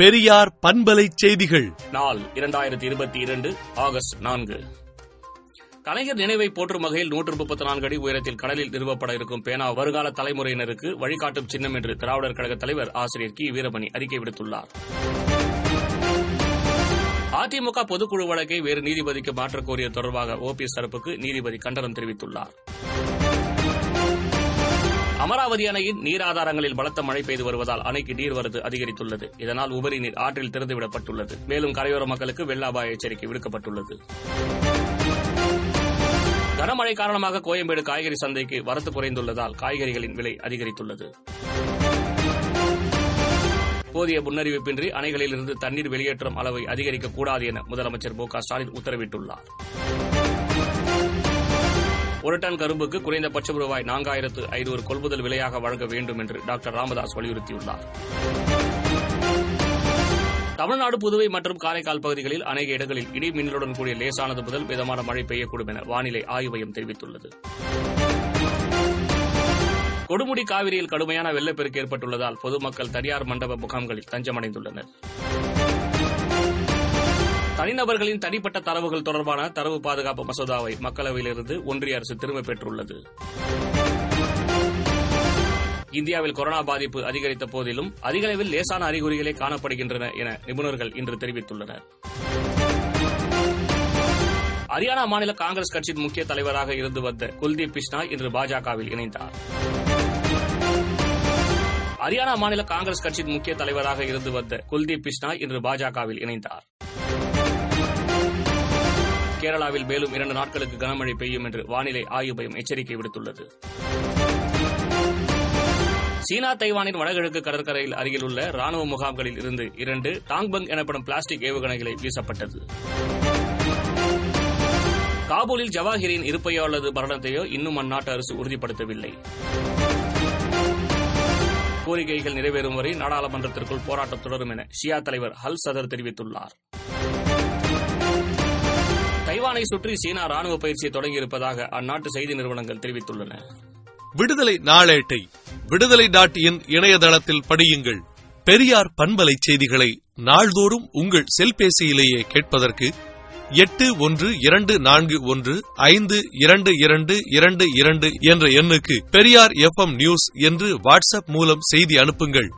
பெரியார் பண்பலை செய்திகள். நாள் இரண்டாயிரத்தி இருபத்தி இரண்டு ஆகஸ்ட் நான்கு. கலைஞர் நினைவை போற்றும் வகையில் நூற்று முப்பத்தி நான்கு அடி உயரத்தில் கடலில் நிறுவப்பட இருக்கும் பேனா வருகால தலைமுறையினருக்கு வழிகாட்டும் சின்னம் என்று திராவிடர் கழக தலைவர் ஆசிரியர் கி. வீரமணி அறிக்கை விடுத்துள்ளார். அதிமுக பொதுக்குழு வழக்கை வேறு நீதிபதிக்கு மாற்றக் கோரியது தொடர்பாக ஓபிஎஸ் தரப்புக்கு நீதிபதி கண்டனம் தெரிவித்துள்ளார். அமராவதி அணையின் நீர் ஆதாரங்களில் பலத்த மழை பெய்து வருவதால் அணைக்கு நீர்வரத்து அதிகரித்துள்ளது. இதனால் உபரி நீர் ஆற்றில் திறந்துவிடப்பட்டுள்ளது. மேலும் கரையோர மக்களுக்கு வெள்ள அபாய எச்சரிக்கை விடுக்கப்பட்டுள்ளது. கனமழை காரணமாக கோயம்பேடு காய்கறி சந்தைக்கு வரத்து குறைந்துள்ளதால் காய்கறிகளின் விலை அதிகரித்துள்ளது. போதிய முன்னறிவிப்பின்றி அணைகளிலிருந்து தண்ணீர் வெளியேற்றும் அளவை அதிகரிக்கக்கூடாது என முதலமைச்சர் மு க ஸ்டாலின் உத்தரவிட்டுள்ளார். ஒரு டன் கரும்புக்கு குறைந்தபட்சம் ரூபாய் நான்காயிரத்து ஐநூறு கொள்முதல் விலையாக வழங்க வேண்டும் என்று டாக்டர் ராமதாஸ் வலியுறுத்தியுள்ளார். தமிழ்நாடு புதுவை மற்றும் காரைக்கால் பகுதிகளில் அநேக இடங்களில் இடி மின்னலுடன் கூடிய லேசானது முதல் மிதமான மழை பெய்யக்கூடும் என வானிலை ஆய்வு மையம் தெரிவித்துள்ளது. கொடுமுடி காவிரியில் கடுமையான வெள்ளப்பெருக்கு ஏற்பட்டுள்ளதால் பொதுமக்கள் தனியார் மண்டப முகாம்களில் தஞ்சமடைந்துள்ளனர். தனிநபர்களின் தனிப்பட்ட தரவுகள் தொடர்பான தரவு பாதுகாப்பு மசோதாவை மக்களவையிலிருந்து ஒன்றிய அரசு திரும்பப் பெற்றுள்ளது. இந்தியாவில் கொரோனா பாதிப்பு அதிகரித்த போதிலும் அதிகளவில் லேசான அறிகுறிகளே காணப்படுகின்றன என நிபுணர்கள் இன்று தெரிவித்துள்ளனர். ஹரியானா மாநில காங்கிரஸ் கட்சியின் முக்கிய தலைவராக இருந்து வந்த குல்தீப் கிருஷ்ணா இன்று பாஜகவில் இணைந்தார். ஹரியானா மாநில காங்கிரஸ் கட்சியின் முக்கிய தலைவராக இருந்து வந்த குல்தீப் கிருஷ்ணா இன்று பாஜகவில் இணைந்தார். கேரளாவில் மேலும் இரண்டு நாட்களுக்கு கனமழை பெய்யும் என்று வானிலை ஆய்வு மையம் எச்சரிக்கை விடுத்துள்ளது. சீனா தைவானின் வடகிழக்கு கடற்கரையில் அருகில் உள்ள ராணுவ முகாம்களில் இருந்து இரண்டு டாங்பங் எனப்படும் பிளாஸ்டிக் ஏவுகணைகளை வீசப்பட்டது. காபூலில் ஜவாஹிரின் இருப்பையோ அல்லது மரணத்தையோ இன்னும் அந்நாட்டு அரசு உறுதிப்படுத்தவில்லை. கோரிக்கைகள் நிறைவேறும் வரை நாடாளுமன்றத்திற்குள் போராட்டம் தொடரும் என ஷியா தலைவர் ஹல் சதர் தெரிவித்துள்ளார். தைவானை சுற்றி சீனா ராணுவ பயிற்சியை தொடங்கியிருப்பதாக அந்நாட்டு செய்தி நிறுவனங்கள் தெரிவித்துள்ளன. விடுதலை நாளேட்டை விடுதலை டாட் இன் இணையதளத்தில் படியுங்கள். பெரியார் பண்பலை செய்திகளை நாள்தோறும் உங்கள் செல்பேசியிலேயே கேட்பதற்கு எட்டு ஒன்று இரண்டு நான்கு ஒன்று ஐந்து இரண்டு இரண்டு இரண்டு இரண்டு என்ற எண்ணுக்கு பெரியார் எஃப் நியூஸ் என்று வாட்ஸ்அப் மூலம் செய்தி அனுப்புங்கள்.